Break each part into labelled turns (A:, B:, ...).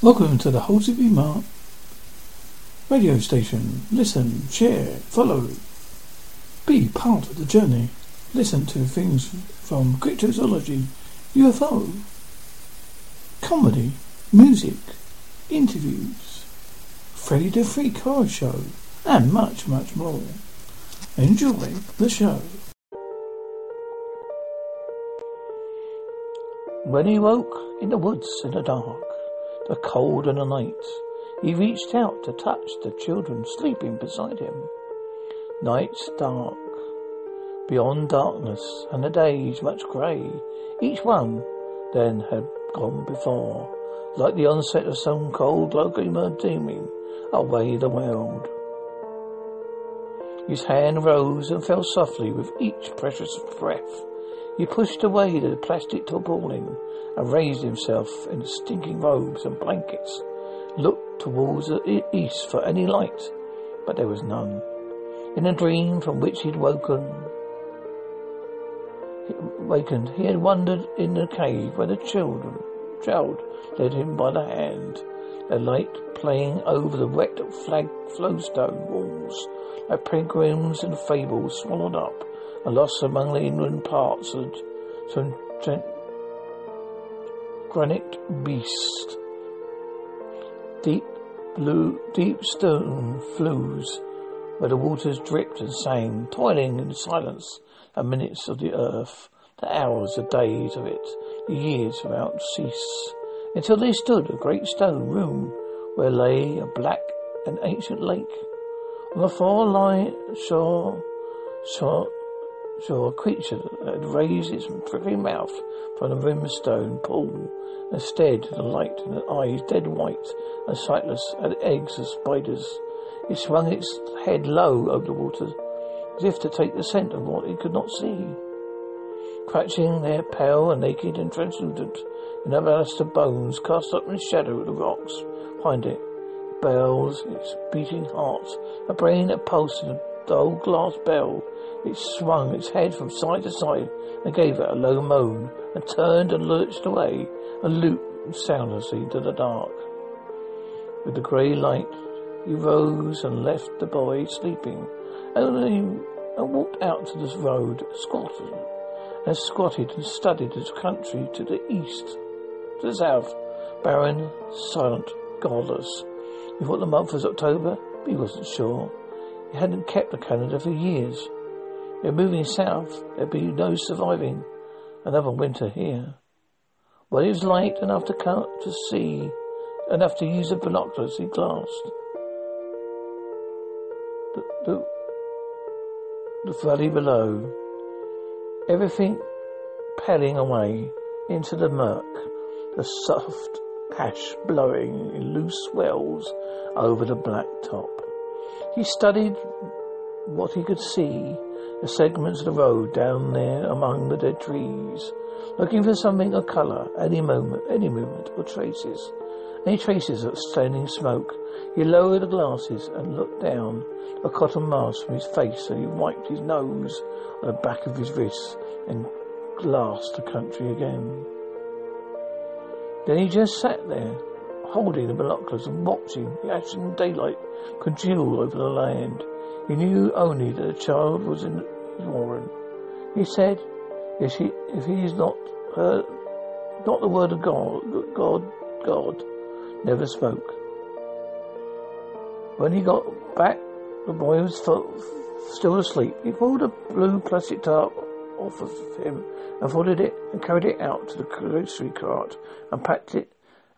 A: Welcome to the Halsey Mark radio station. Listen, share, follow. Be part of the journey. Listen to things from cryptozoology, UFO, comedy, music, interviews, Freddy the Freak Horror Show, and much, much more. Enjoy the show.
B: When he woke in the woods in the dark, the cold and the night, he reached out to touch the children sleeping beside him. Night's dark, beyond darkness, and the days much grey. Each one then had gone before, like the onset of some cold locomotor deeming away the world. His hand rose and fell softly with each precious breath. He pushed away the plastic tarpaulin and raised himself in the stinking robes and blankets, looked towards the east for any light, but there was none. In a dream from which he'd woken, wakened, he had wandered in the cave where the children, child led him by the hand, a light playing over the wet flag flowstone walls, like pilgrims and fables swallowed up and lost among the inland parts of some granite beast. Deep blue, deep stone flues where the waters dripped and sang, toiling in silence the minutes of the earth, the hours, the days of it, the years without cease, until they stood a great stone room where lay a black and ancient lake. On the far line shore, shore saw a creature that had raised its dripping mouth from the brimstone pool and stared at the light the eyes dead white and sightless and eggs of spiders. It swung its head low over the water as if to take the scent of what it could not see. Crouching there, pale and naked and translucent, in a ballast of bones cast up in the shadow of the rocks behind it, bells, its beating heart, a brain that pulsed in a dull glass bell it swung its head from side to side and gave a low moan and turned and lurched away and looped soundlessly into the dark. With the grey light, he rose and left the boy sleeping and, and walked out to the road, squatted and squatted and studied his country to the east, to the south, barren, silent, godless. He thought the month was October, but he wasn't sure. He hadn't kept the calendar for years. We're moving south. There'll be no surviving another winter here. But it was light enough to come to see, enough to use the binoculars he glanced. The, the, the valley below, everything paling away into the murk, the soft ash blowing in loose swells over the black top. He studied what he could see the segments of the road down there among the dead trees, looking for something of colour, any moment, any movement or traces. Any traces of standing smoke. He lowered the glasses and looked down a cotton mask from his face and he wiped his nose on the back of his wrist and glassed the country again. Then he just sat there, holding the binoculars and watching the ashen daylight congeal over the land. He knew only that the child was in warren. He said, "If he, if he is not heard, not the word of God, God, God, never spoke." When he got back, the boy was still asleep. He pulled a blue plastic tarp off of him and folded it and carried it out to the grocery cart and packed it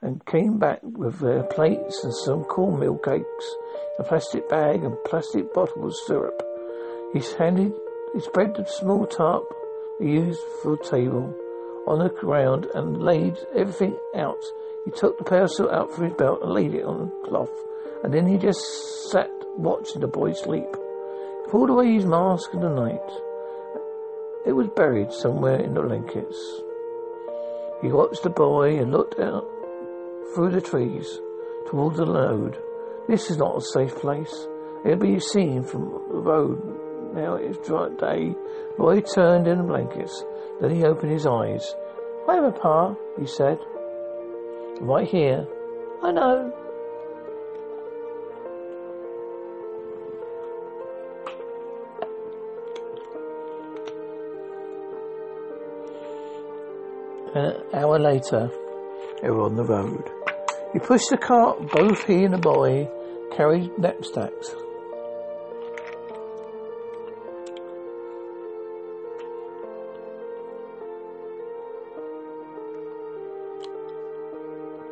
B: and came back with their plates and some cornmeal cakes a plastic bag and plastic bottle of syrup. He handed, he spread the small tarp he used for a table on the ground and laid everything out. He took the parcel out from his belt and laid it on the cloth, and then he just sat watching the boy sleep. He pulled away his mask in the night. It was buried somewhere in the blankets. He watched the boy and looked out through the trees towards the road. This is not a safe place. It'll be seen from the road. Now it is dry day. Roy turned in the blankets. Then he opened his eyes. Hi, Papa, he said. Right here. I know. An hour later, they were on the road. He pushed the cart, both he and the boy carried knapsacks.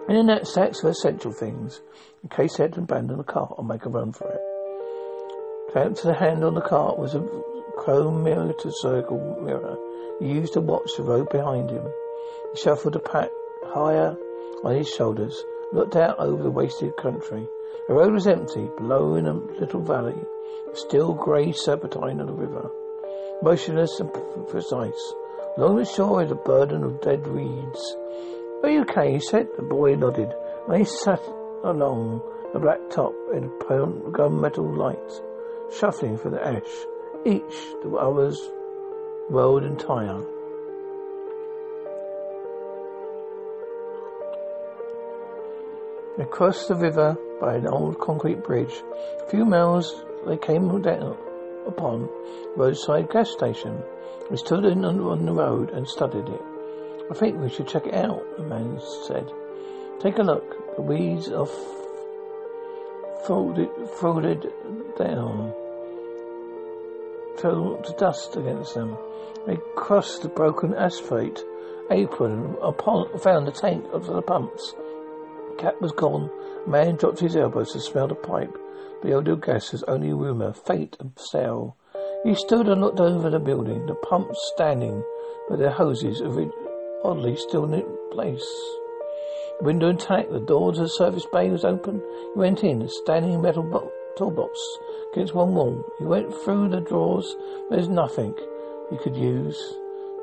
B: In the knapsacks were essential things, in case he had to abandon the cart or make a run for it. Clamped to the hand on the cart was a chrome mirror circle mirror. He used to watch the road behind him. He shuffled the pack higher on his shoulders, looked out over the wasted country. The road was empty, below in a little valley, a still grey serpentine of the river, motionless and precise. Along the shore is a burden of dead reeds. Are you okay? he said. The boy nodded. They sat along the black top in gunmetal light, shuffling for the ash, each the other's world entire. They crossed the river by an old concrete bridge. A few miles they came down upon roadside gas station. We stood in on the road and studied it. I think we should check it out, the man said. Take a look. The weeds are folded, folded down, fell to dust against them. They crossed the broken asphalt apron upon, found the tank of the pumps. Cap was gone. A man dropped his elbows to smell the pipe. The odor gas was only rumour, faint and stale. He stood and looked over the building, the pumps standing but their hoses oddly still in place. The window intact, the door to the service bay was open. He went in, a standing metal bo- toolbox against one wall. He went through the drawers. There's nothing he could use.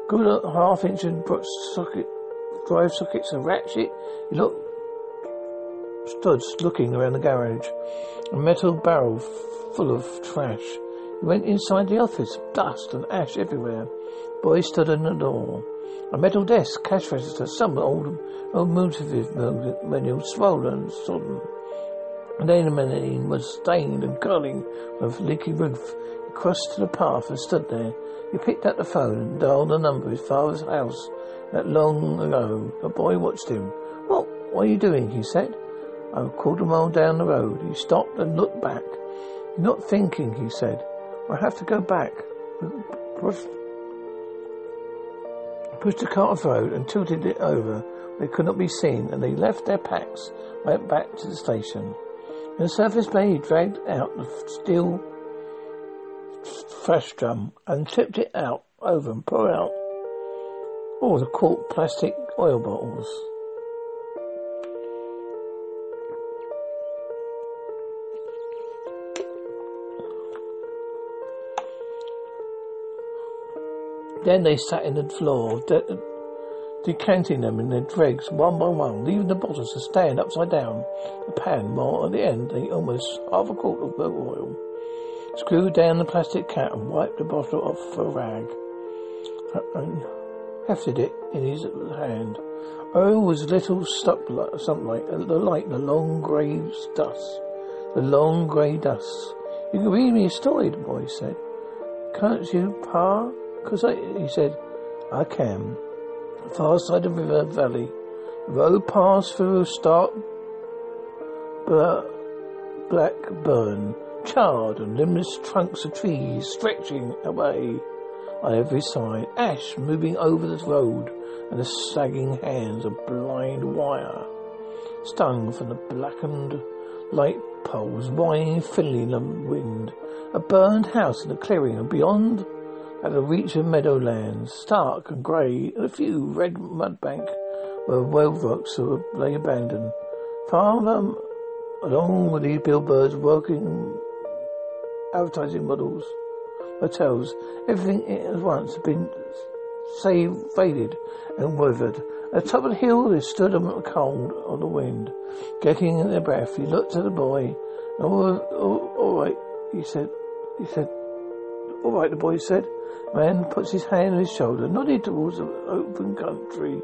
B: Good uh, half inch and socket, drive sockets, a ratchet. He looked, stood looking around the garage. A metal barrel full of trash. He went inside the office, dust and ash everywhere. Boy stood in the door. A metal desk, cash register, some old, old multiviv menu, swollen, sodden. And then the machine was stained and curling with leaky roof. He crossed to the path and stood there. He picked up the phone and dialed the number of his father's house that long ago. The boy watched him. What, what are you doing? he said. A quarter mile down the road. He stopped and looked back. You're not thinking, he said. I have to go back He pushed the cart off the road and tilted it over. They could not be seen, and they left their packs, went back to the station. In the surface bay, he dragged out the steel fresh drum and tipped it out over and poured out all the cork plastic oil bottles. Then they sat in the floor, de- decanting them in their dregs one by one, leaving the bottles to stand upside down the pan, while at the end they almost half a quart of oil. Screwed down the plastic cap and wiped the bottle off with a rag and hefted it in his hand. Oh, oil was a little stuck like something like uh, the light, the long grey dust, the long grey dust. You can read me a story, the boy said. Can't you, Pa? Because he said, I can. Far side of river valley. road passed through stark black burn, charred and limbless trunks of trees stretching away on every side, ash moving over the road, and the sagging hands of blind wire, stung from the blackened light poles, whining thinly in the wind. A burned house in a clearing, and beyond at the reach of meadowlands, stark and grey, and a few red mud mudbank where well rocks lay abandoned. Farther along with these billboards working advertising models, hotels, everything at once had been saved, faded and withered. At the the hill they stood on the cold of the wind, getting in their breath. He looked at the boy. All, all, all right, he said. He said, all right, the boy said. Man puts his hand on his shoulder, nodded towards the open country.